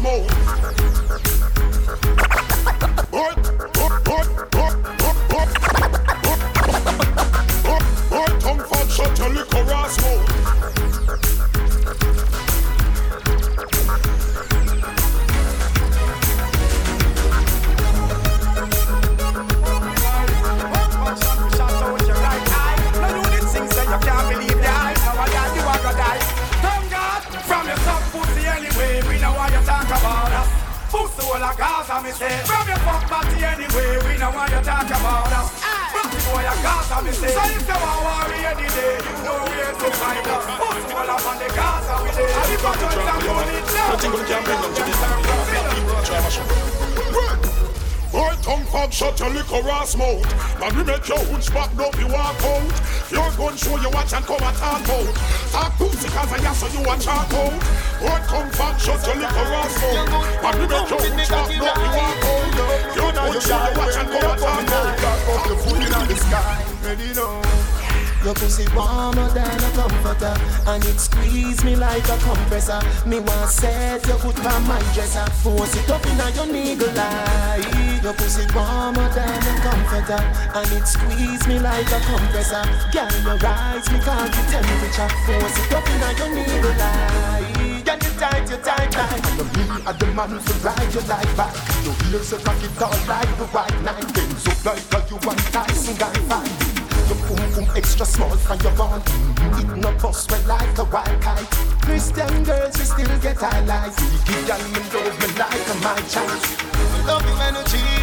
liquor Gaza, me say From your fuck party anyway We know what you talk about us Pussy boy, a Gaza, me say So if you want worry any day You know where to find us Pussy all up on the Gaza, we say And if you touch and go it now Nothing good can bring them to this time. Try my shot. Boy, tongue fog shut your liquor ass mouth. Man, we make your hood spot up, you walk out. Your gun show you watch and come and talk out. Talk pussy cause I so you watch out out. Boy, tongue fog shut your liquor ass mouth. Man, we make your hood spot up, you walk out. Your gun show you watch and come and talk out. Up your foot in the sky, ready now. Your pussy warmer than a comforter And it squeeze me like a compressor. Me want set your foot on my dresser. Force it up in your niggle eye. Your pussy warmer than a comforter And it squeeze me like a compressor. Girl, your eyes me can't the temperature. Force it up in your niggle eye. Get it tight, you tight, tight. And the me and the man for ride you like back. Your ears are cock it all like the white knight. Bends up like a you want Tyson guy fight Your boom boom extra small from your bond It no bust well like a wild kite. Christian girls we still get highlights You give y'all me love me like a my child Love you energy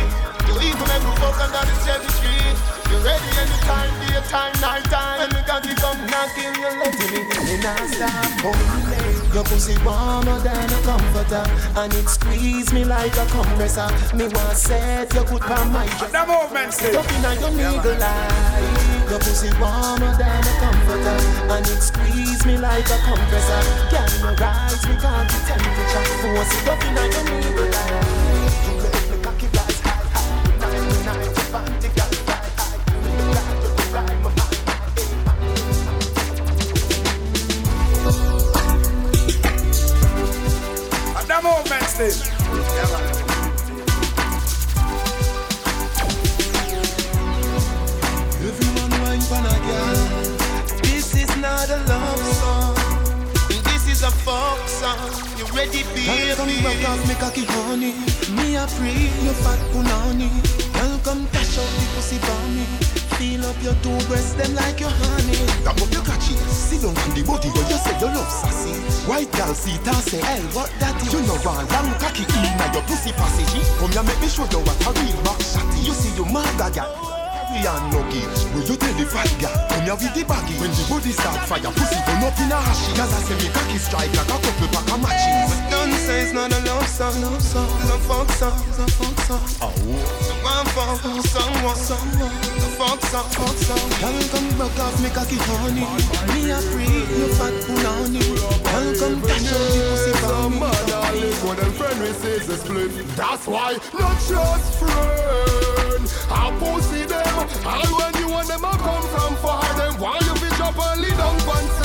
You even make me fuck under the cherry tree You ready anytime, daytime, night time. We got to come knocking, you letting me in. Stop only Your pussy warmer than a comforter And it squeeze me like a compressor. Me want set your foot on my dress The movement still Up in your niggle eye Your pussy warmer than a comforter And it squeeze me like a compressor. Can you rise me can't the temperature. Force it up in your niggle eye movement Everyone wine for a girl. This is not a love song. This is a folk song. You ready, baby? Come rock off me cocky honey. Me a free you fat punani. Girl, come dash out the pussy for me. Feel up your two breasts, them like your honey. Tap up your catchy Sit down on the body where you say you love sassy. White girl see her say Hey, what that is? You know one long cocky in your pussy passage Come here make me show you what a real back shotty You see you mad girl Carry on no give Will you tell the fat girl Come here with the baggy. When the body start fire Pussy burn up in a ashy Cause I say me cocky strike like a couple pack of matches. Say it's not a love song, love song, it's a folk song, it's a folk song. Oh One for someone, someone, folk song, folk song. Girl, come rock off me cocky honey. Me a free, you fat punani. Girl, come dash out the pussy for me. More than friend we say is a split That's why not just friend I pussy them All when you want them I come from far Them why you bitch up and lead on panzer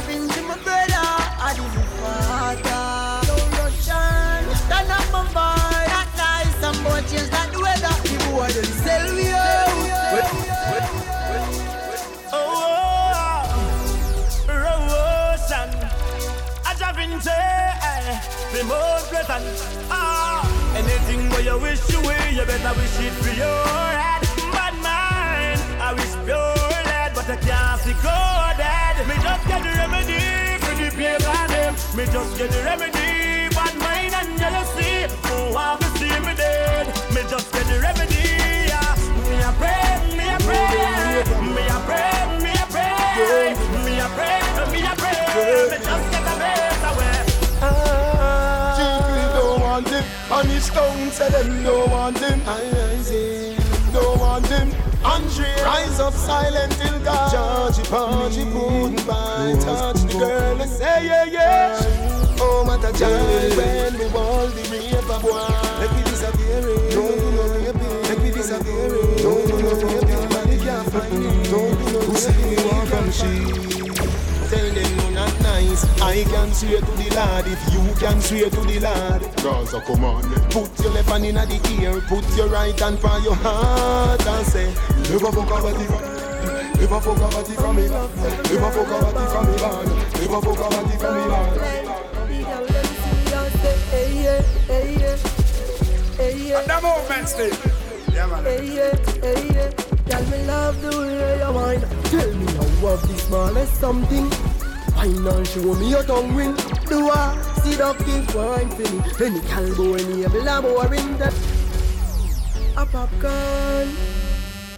that into my brother. I do the father. No Russian, stand up my boy. That nice, some boy change that weather. The boy them sell me out. Rosen, a Javinte, the most pleasant. Ah, anything where you wish you will, you better wish it for your head. Just get the remedy, bad mind and jealousy. Who want to see me dead? Me just get the remedy. Yeah. Me a pray, me a pray, me a pray, me a pray, me a pray, me a pray. Me just get a better way. People don't want him And his tongue say them don't want him Don't want him Andre Rise up silent till God Georgie Porgy couldn't buy Touch the girl and say yeah yeah Oh, what a time yeah. when we all the rape boy. Let me disappear. Eh. Don't do no raping. Let eh, me disappear. Eh. Don't do no raping. Nobody can find me. Don't do no raping. We walk from she. Tell them you're not nice. I can swear to the Lord if you can swear to the Lord. Gaza, oh, come on. Put your left hand in the ear. Put your right hand for your heart and say, Never fuck about the Never fuck about the family. Never fuck about the family. Never fuck about the family. At that moment still. Man. Tell me love the way you whine. Tell me how of the smallest something. Wine and show me your tongue ring. Do I seductive wine for me? Any calbo, any able, I'm boring that. A popcorn.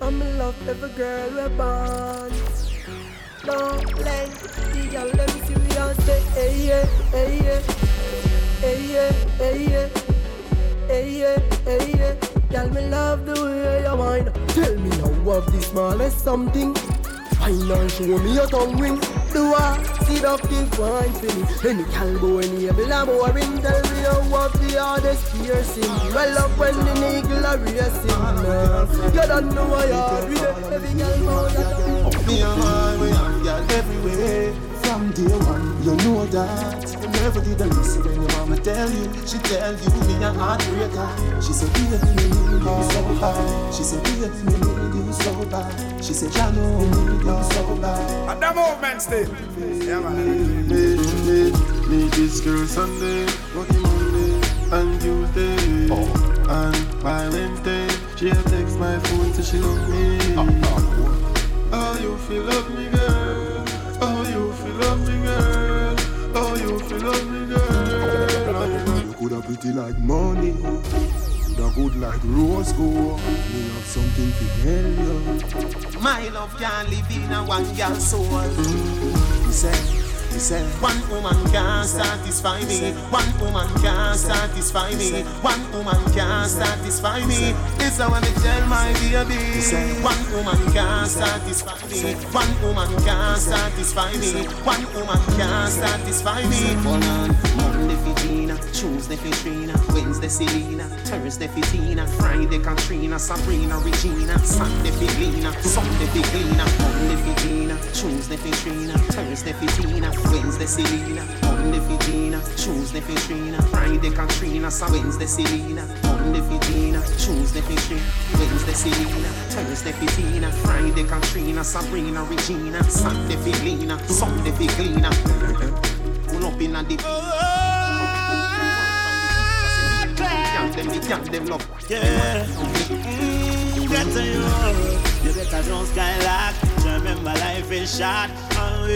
I'm in love a girl with born. Don't let the girl let me see we all yeah, hey hey. Hey yeah, hey yeah, tell me love the way you whine. Tell me now of the smallest something. Wine and show me your tongue ring. Do I seductive wine for me? Any calbo, any able, I'm boring. Tell me how of the hardest piercing. Well up when the eagle are racing. You don't know why you're with. Every that. Me and my have got everywhere from day one. You know that. You never did a miss when your mama tell you. She tell you me a heartbreaker. She said, baby, me need you so bad. She said, baby, me need you so bad. She said, Jano, me need you so bad. At that moment still. Yeah, man. Meet, meet, meet this girl Sunday, working Monday and Tuesday. Oh. And by Wednesday, she a text my phone to she love me. Ah, ah. Oh, you feel love me, girl. Coulda pretty like money. Coulda good like rose gold. Me have something to tell you. My love can't live in a one girl soul. He said, he said, one woman can't satisfy me. One woman can't satisfy me. One woman can't satisfy me. This is what me tell my baby. One woman can't satisfy me. One woman can't satisfy me. One woman can't satisfy me. For Gina, Tuesday for Trina, Wednesday Selena, Thursday for Tina, Friday Katrina, Sabrina, Regina, Sunday for Lena, Sunday for Glina, Monday for Gina, Tuesday for Trina, Thursday for Tina, Wednesday Selena, Monday for Gina, Tuesday for Trina, Friday Katrina, Wednesday Selena, Monday for Gina, Tuesday for Trina, Wednesday Selena, Thursday for Tina, Friday Katrina, Sabrina, Regina, Sunday for Glina, Sunday for Glina. Pull up in a dip. Them, the young them love. Yeah. Mm, get to you. You better don't. Just remember life is short. Uh,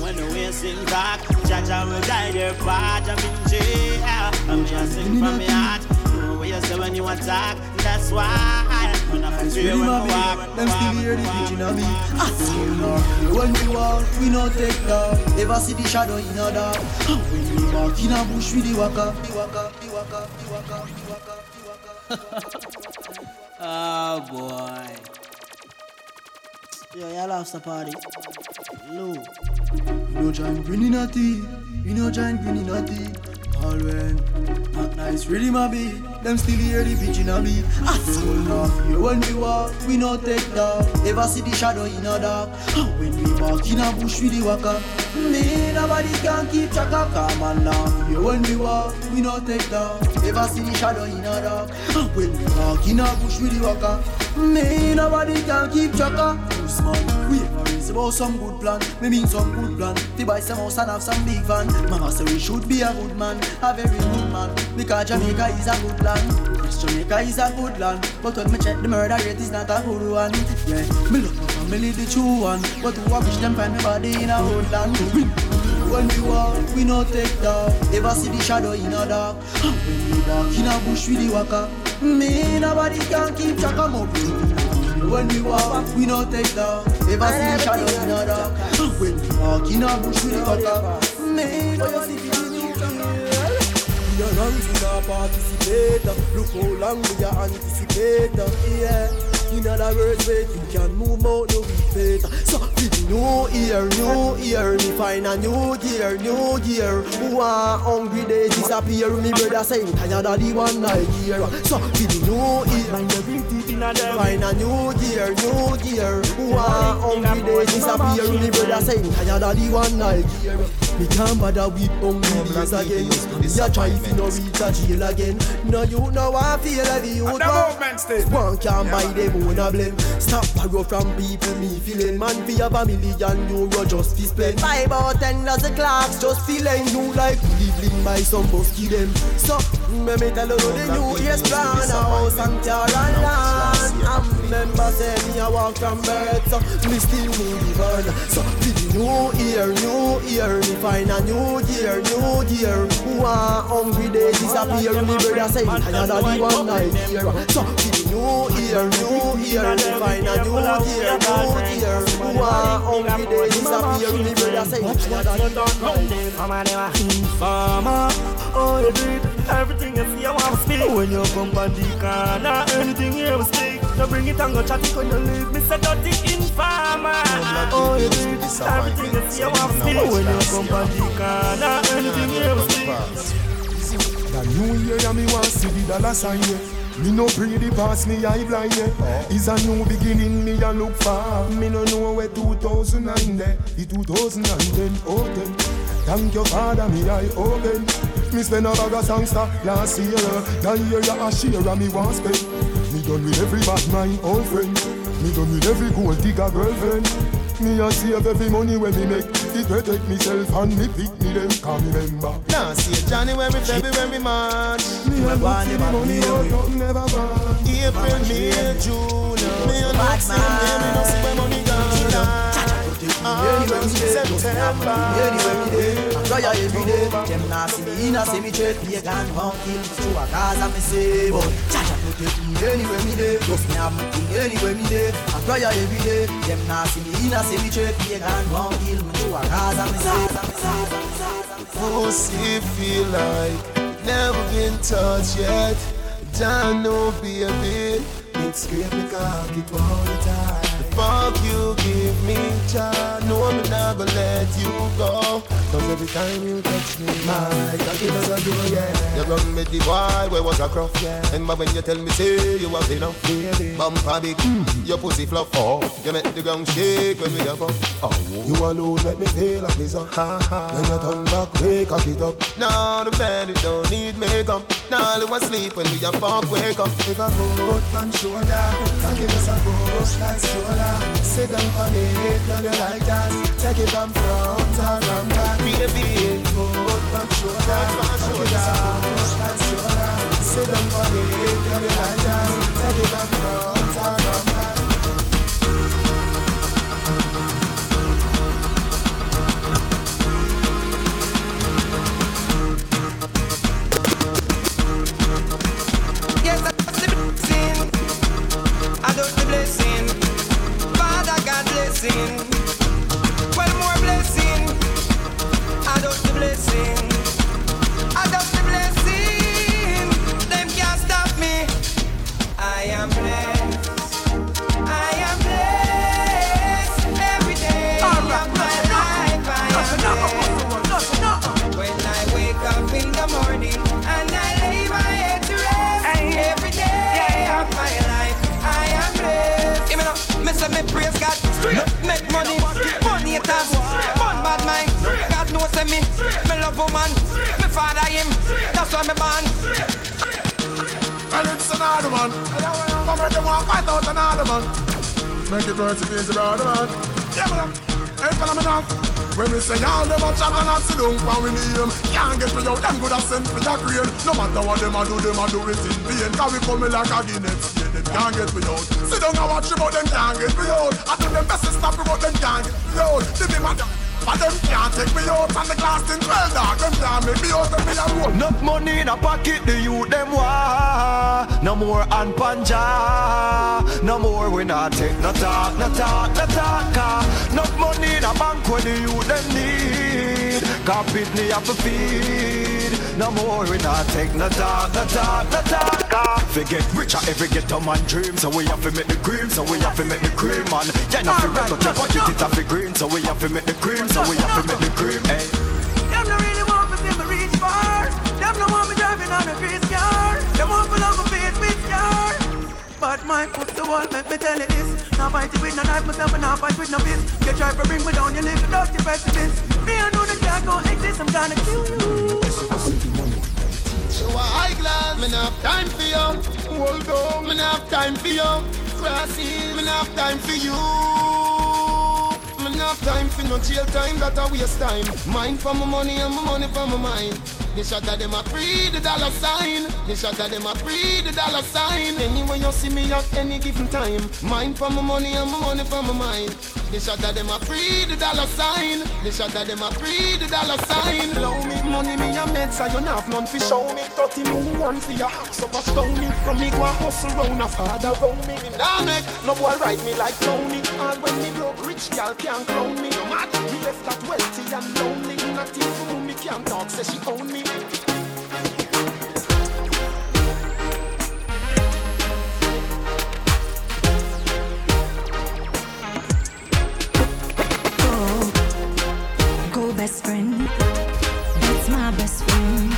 when the wind sing back, Jaja will guide your path. I'm in jail. I'm here sing from my heart. You what you say when you attack. That's why. When I feel Really, when I mommy, them still hear the preaching of me. I see you know. When we walk, we no take dog. Ever see the shadow in a dog? Ah, when we walk in a bush, we the waka. Oh boy. Yo, y'all lost the party. Lou. We no join green in a tea. We no join green in a tea. All when not nice, really my be. Them still hear the pigeon a beat. I soul now. Here when we walk, we no take dog. Ever see the shadow in a dark? When we walk in a bush with the waka. Me nobody can keep track of come on now. Here when we walk, we no take dog. Ever see the shadow in a dark? When we walk in a bush with the waka. Me nobody can keep track of. This man, we raise about some good plan. Me mean some good plan. To buy some house and have some big van. Mama say we should be a good man, a very good man. Because Jamaica is a good land. Yes, Jamaica is a good land. But when me check the murder rate is not a good one. Yeah, me love my family the true one. But who I wish them find me body in a woodland. We when we walk, we no take dog. Ever see the shadow in a dark? When we walk in a bush, we the waka. Me nobody can keep track of my when we walk, we no take down. Ever see the shadow in a dark? When we walk in a bush, we the waka. Me no see the new girl. We are not participate. Look how long we are anticipate. Yeah. In other words, wait, you can move out, no fate. So, with new ear, new ear, me find a new gear, new gear. Who are hungry, they disappear. Me brother saying, tired of the one night here. So, with new ear, mind the big. Find a new gear, new gear. One hungry day disappear. Me brother saying tired of the one night gear. Me can't bother with hungry days again. Me a try fi no reach a jail again. No you know I feel like the youth one. One can't buy them own a blame. Stop borrow from people me feeling. Man fi have a million euro just fi spend. Five or ten dozen clocks just feeling you like living by some busky them. So me me tell you the new year's plan a house and car and land. And remember say me a walk from birth, so me still need the burn. So the new year, new year, me find a new year, new year. One hungry day disappear, me brother say of the one night here. So the new year, new year, me find a new year, new year. One hungry day disappear, me brother say of the one night. Farmer, oh you do it. Everything you see, I want to speak. When you come on the corner, anything you speak. You bring it and go chat it when you leave. Me say dirty informer. Oh you do it. Everything you see, I want to speak. When you come on the corner, anything you speak. The new year, yeah, me want see the dollar sign, yeah. Me no pray the past, me eye blind, yeah. It's a new beginning, me a look for. Me no know where 2009 there. The 2010, oh, then. Thank you, Father, me eye open. Me spend a bag of songster last year. That year, you a share, and me want spend. Me done with every bad mind, old friend. Me done with every gold digger girlfriend. Me a save every money when me make It protect myself and me pick me them Can remember Now see January, February, March. Me a look for the money out, nothing never gone April, May, June. September. Anywhere me dey, I try every day. Them nah see me in a cemetery, pagan pound kill me through a of me say, but Chacha protect me anywhere me dey. Just me have me thing anywhere me dey. I try every day. Them nah see me in a cemetery, pagan pound kill me through a of me say. See, feel like never been touched yet. Don't know, baby. It's great because it all the time. Fuck you give me, child. No, I'm not gonna let you go. Cause every time you touch me, my cocky does a do, yeah. You run me the boy where was a crop, yeah. And but when you tell me, say you have enough, baby. Bumper big, your pussy flop, oh. You make the ground shake when we have up. Oh, you alone make me feel like this, uh. ha ha. When you turn back, wake cock it up. Now the bed, it don't need makeup. Now you asleep when we a fuck, wake up. If I put one shoulder, I give us a push like stroller. Sit down for me, love you like that. Take it from front or from back. Baby, put one shoulder, I give us a push like stroller. Sit down for me, love you like that. Take it from front or from back. Yes, that's the blessing. I don't the blessing. Blessing. Well, more blessing. I don't the blessing. Woman, me father him, that's why me born. And it's another man Come here, them want fight out another man Make it worth it, easy, brother man Yeah, man Hey, fella, me knock when me say all them a chat and a sit down for we name Can't get me out, them good a send for your grain. No matter what them a do, them a do it in vain. Cause we come like a Guinness, yeah, them can't get me out. Sit down and watch me, but them can't get me out. I do them best to stop me, them can't get me out. They be mad but them can't take me out and the glass in 12 dog Them can't make me out and me a roll Enough money in a pocket, the youth them want. No more and panja. No more we not take no talk, no talk, no talk. ah. Enough money in a bank where the youth them need. Cause me have to feed. No more we not take no talk, no talk, no talk. ah. Forget richer every ghetto man dream. So we have to make the cream, so we have to make the cream, man. Yeah, no fi red, but your pocket it have to green. So we have to make the cream, so we have to make the cream. Hey. Them no really want to see me reach far. Them no want me driving on a grease car. Them want to love my face with scar. But mind put the wall, make me tell you this. Now fight it with no knife, myself and now fight with no fist. You try to bring me down, you live without your pessimist. Me I know the can't go exist, I'm gonna kill you. So I glass, me not have time for you. Hold on, me not have time for you. Crossing, me not have time for you. Me not have time for no jail time, that a waste time. Mind for my money and my money for my mind. The shot of them a free the dollar sign. The shot of them a free the dollar sign. Anyway you see me at any given time. Mind for my money and my money for my mind. The shot of them a free the dollar sign. The shot of them a free the dollar sign. Blow me money me a meds so you have none fi show me. Thirty million for your hacks up a stone me. From me go a hustle round a father round me. Me nah make no boy ride me like Tony. All when me broke rich gal can't clone me. No matter me left that wealthy and lonely. Not even me can't talk say she own me. Best friend, that's my best friend.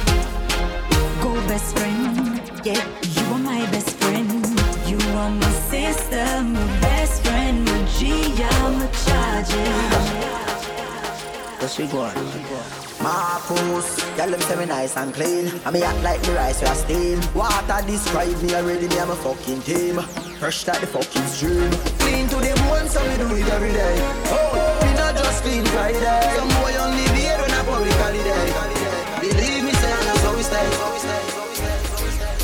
Go best friend, yeah, you are my best friend. You are my sister, my best friend, my G, I'm a charge. Where she going? Marcus, tell them say me nice and clean. I me act like the rice with steam. Water describe me already, me I'm a fucking team. Fresh like the fucking stream. Clean to the bone, so we do it every day. Oh, we clean Friday. Some boy only beer when a public holiday. Believe me, say that's how we stay. Stay. Stay. Stay.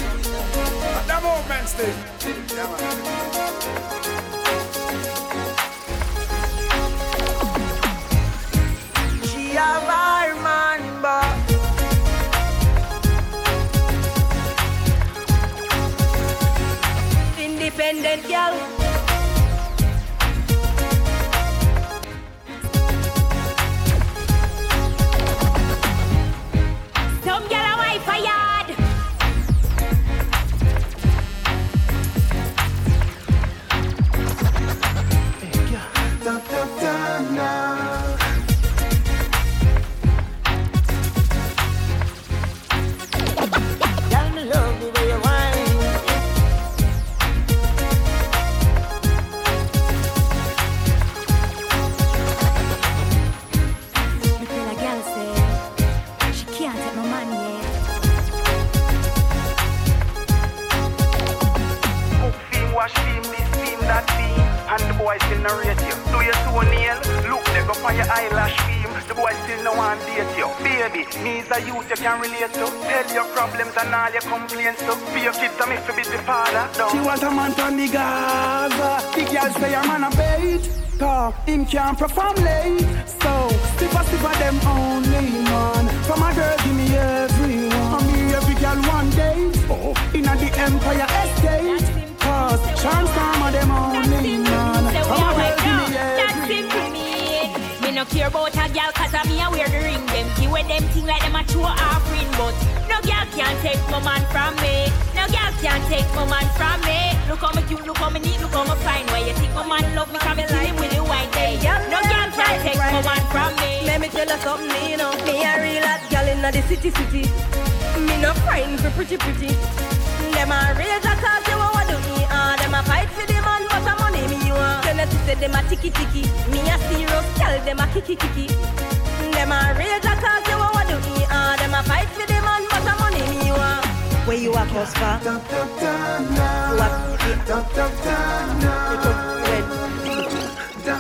At the moment, still. Yeah, man. She a bar man, but Independent girl. Say a man a bait. Him can't perform late. So, stiff a stiff them only no care about a girl cause I me a wear the ring. Them key with them thing like them a true offering. But no girl can take my man from me. No girl can take my man from me. Look how me cute, look how me neat, look how me fine. Why you think my man love me? Cause me kill him with the white day. No girl can take my man from me. Let me tell you something, you know. Me a real hot gal in the city, city. Me no crying for pretty, pretty. Them a raise a cause you want do me. Ah, them a fight for the want. I say them a ticky ticky. Me a serious gal, them a kicky kicky. Them a raise a cause you want do me. Ah, them a fight for the man, but a money me want. Where you a cause for? Da da da na. You a Da da da na. Da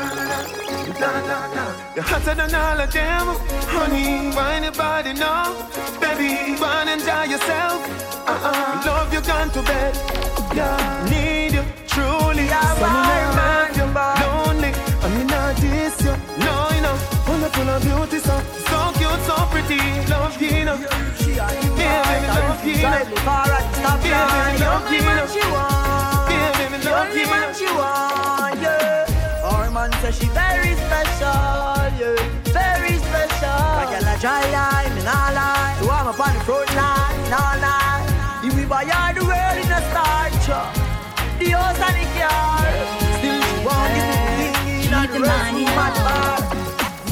da da da. You're hotter than all of them, honey. Find your body now, baby. Run and enjoy yourself. Uh-uh. Love you gone to bed. Yeah, need you truly. the money.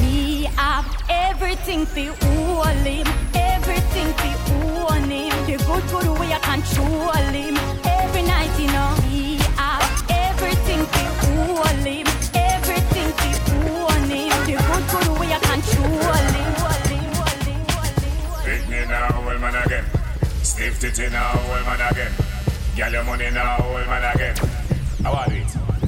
Me have everything for all him, everything for all him. The good for the way I control him. Every night, you know, we have everything for all him, everything for all him. The good for the way I control him. Big me now, old man again. Stiff titty now, old man again. Get your money now, old man again. How are it?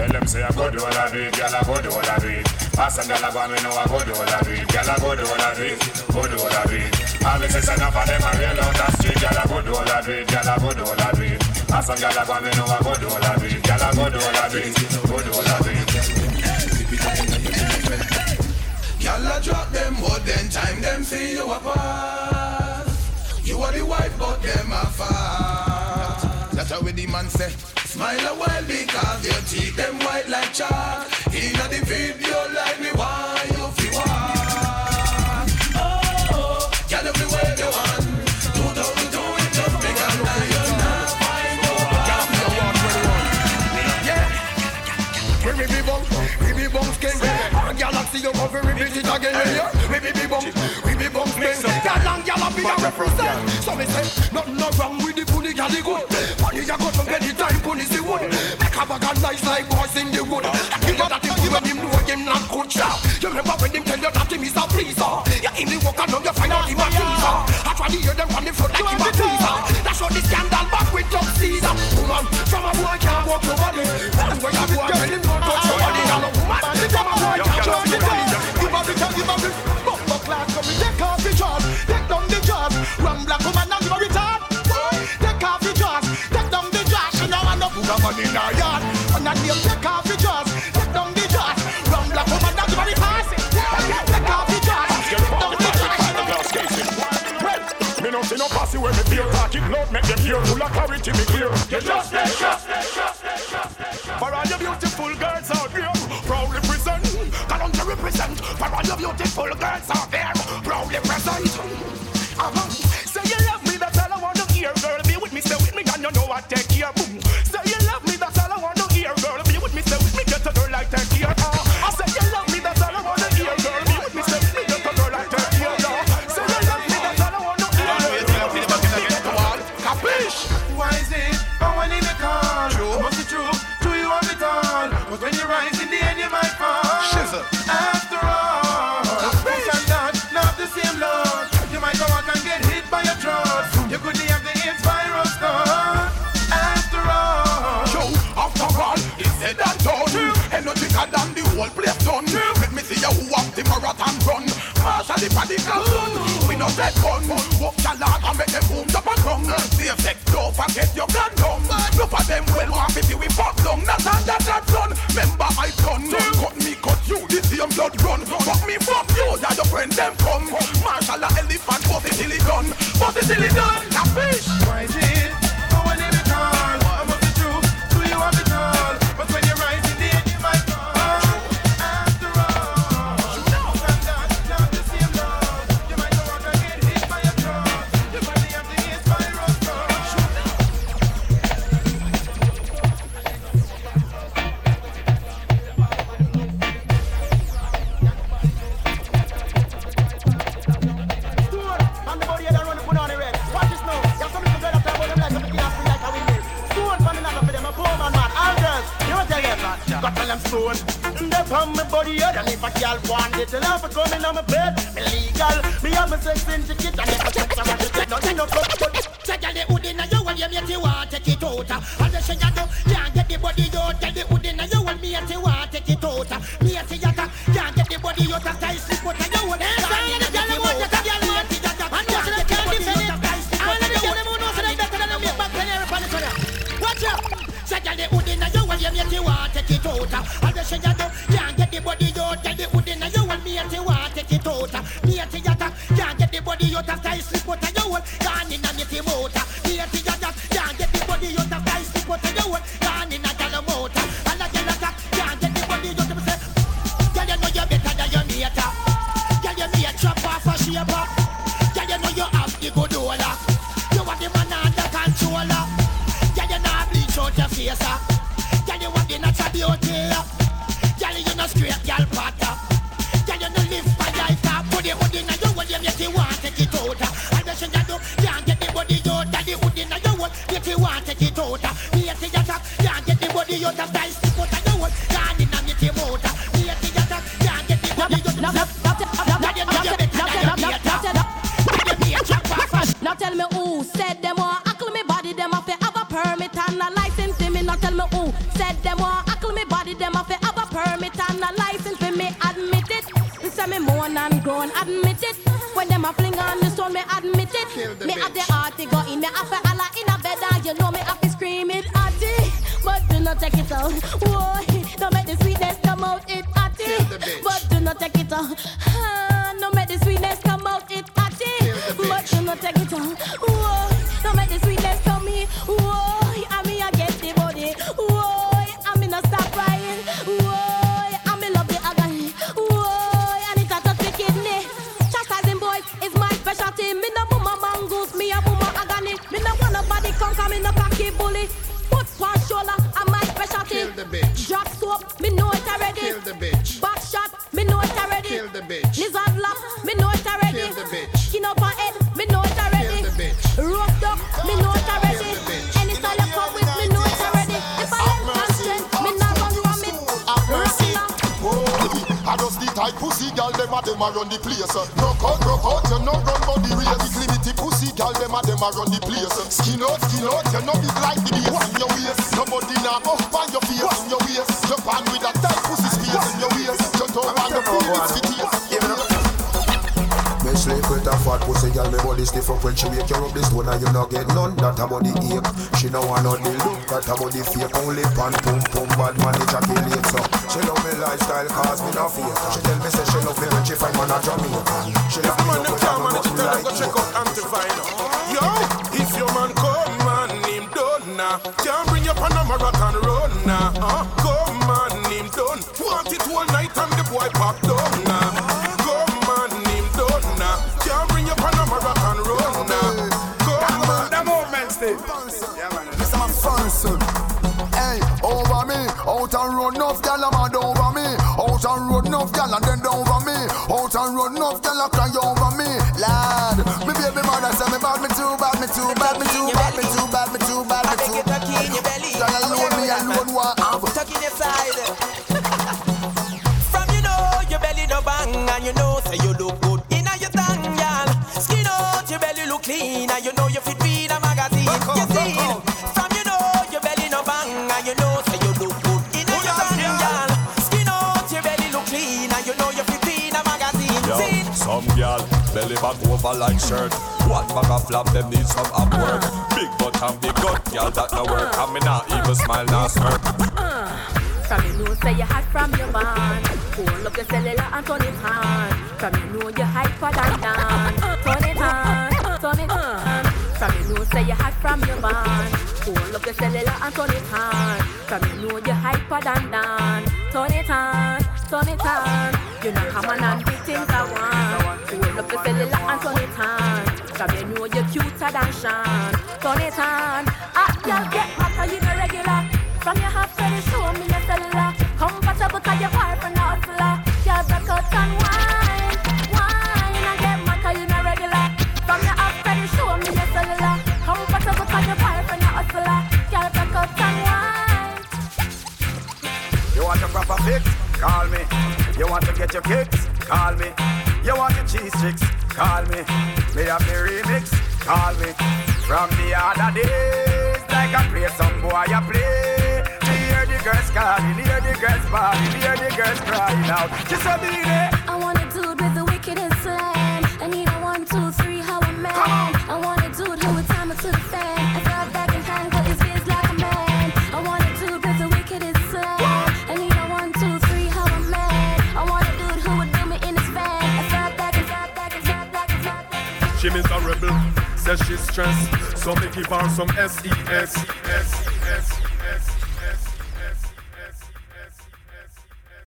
Tell them say I go do all of it, girl I go do all of it. Pass and girl I go and me know I go do all of it, girl I go do all of it, go do all of it. All this is enough for them a real out the street, girl I go do all of it, girl I go do all of it. Pass and girl I go and me know I go do all of it, girl I go do all of it, go do all of it. Girl I drop them, but then time them see you apart. You are the wife, but them a far a with the man say Smile a while because your teeth them white like chalk. In a the video like me why you feel walk Oh, oh, get everywhere you want. Galaxy, you're over, repeat it again, yeah me a represent. So me say, nothing no wrong with the bully and the good. Money a go from any time, bully the wood. Make a bag of nice like boys in the wood. You know that the you when him know him not good job. You remember when him tell you that him is a pleaser. You him the walk and now you find out him a teaser. I try to hear them from the front like him a teaser. That's what the scandal back with Tom Caesar. Woman, from a boy can't walk nobody. That's why you beautiful girls are When them come. Marshall a elephant, but it till he gone, but it till he done. Capish? it out. And they say, you know, them yet you want take it out. And the thing you do, can't get the body out. And the hood inna your wall. yet you want take it out. The thing you talk, can't get the body out. Take it out, whoa. Don't make the sweetness come out, it hearty. But do not take it out, Rock out, rock out, you no run body race. Big limity pussy gal, them a them a run the place. She wake you up this one and you not get none. That about the ache. She no want no the look, that a body fake. Only pan pum pum bad man ejaculate so. She love me lifestyle cause me no fake. She tell me say she love me when she find man a Jamaican. She love me up when I'm nothing like Go check out Antivine. Yo, if your man come and him done now, can't bring you on a marathon run now. Uh, come and him done. Want it all night and the boy pop down side. From you know your belly no bang and you know say you look good in a your tongue, girl. Skin out your belly look clean and you know you fit read a magazine. You see, from you know your belly no bang and you know say you look good in your tongue, girl. Skin out your belly look clean and you know you fit read a magazine. Yo, See, some gal belly back over like shirt. One bag of flap, them need some up work. Big butt and big gut, gal that no work. And me not even smile, not smirk. From you know say you hot from your man Hold up your cellular and turn it on. From you know you hyper than Dan Turn it on, turn it on. From you know say you hot from your man Hold up your cellular and turn it on. From you know you hyper than Dan Turn it on, turn it on. You know come on and the things I want Hold up your cellular and turn it on. From you know you're cuter than Sean. Turn it on. Ah, girl get hotter, you know regular. From your half to the show me You're far and wine, wine get regular From your to show me and wine You want a fix? Call me. You want to get your kicks? Call me. You want your cheese sticks? Call me. Me have the remix? Call me. From the other days, like I play some boy I play. Me hear the girls calling, hear the girls bawling, hear the girls crying out. Just a minute. I want a dude with the wickedest slam. I need a one, two, three, how a man. I want a dude who would time it to the fan. I thought back in time, got his biz like a man. I want a dude with the wickedest slam. I need a one, two, three, how a man. I want a dude who would do me in his van. I thought back and thought back and thought back and thought back. She miserable, says she's stressed. So me give her some S E S E S E S.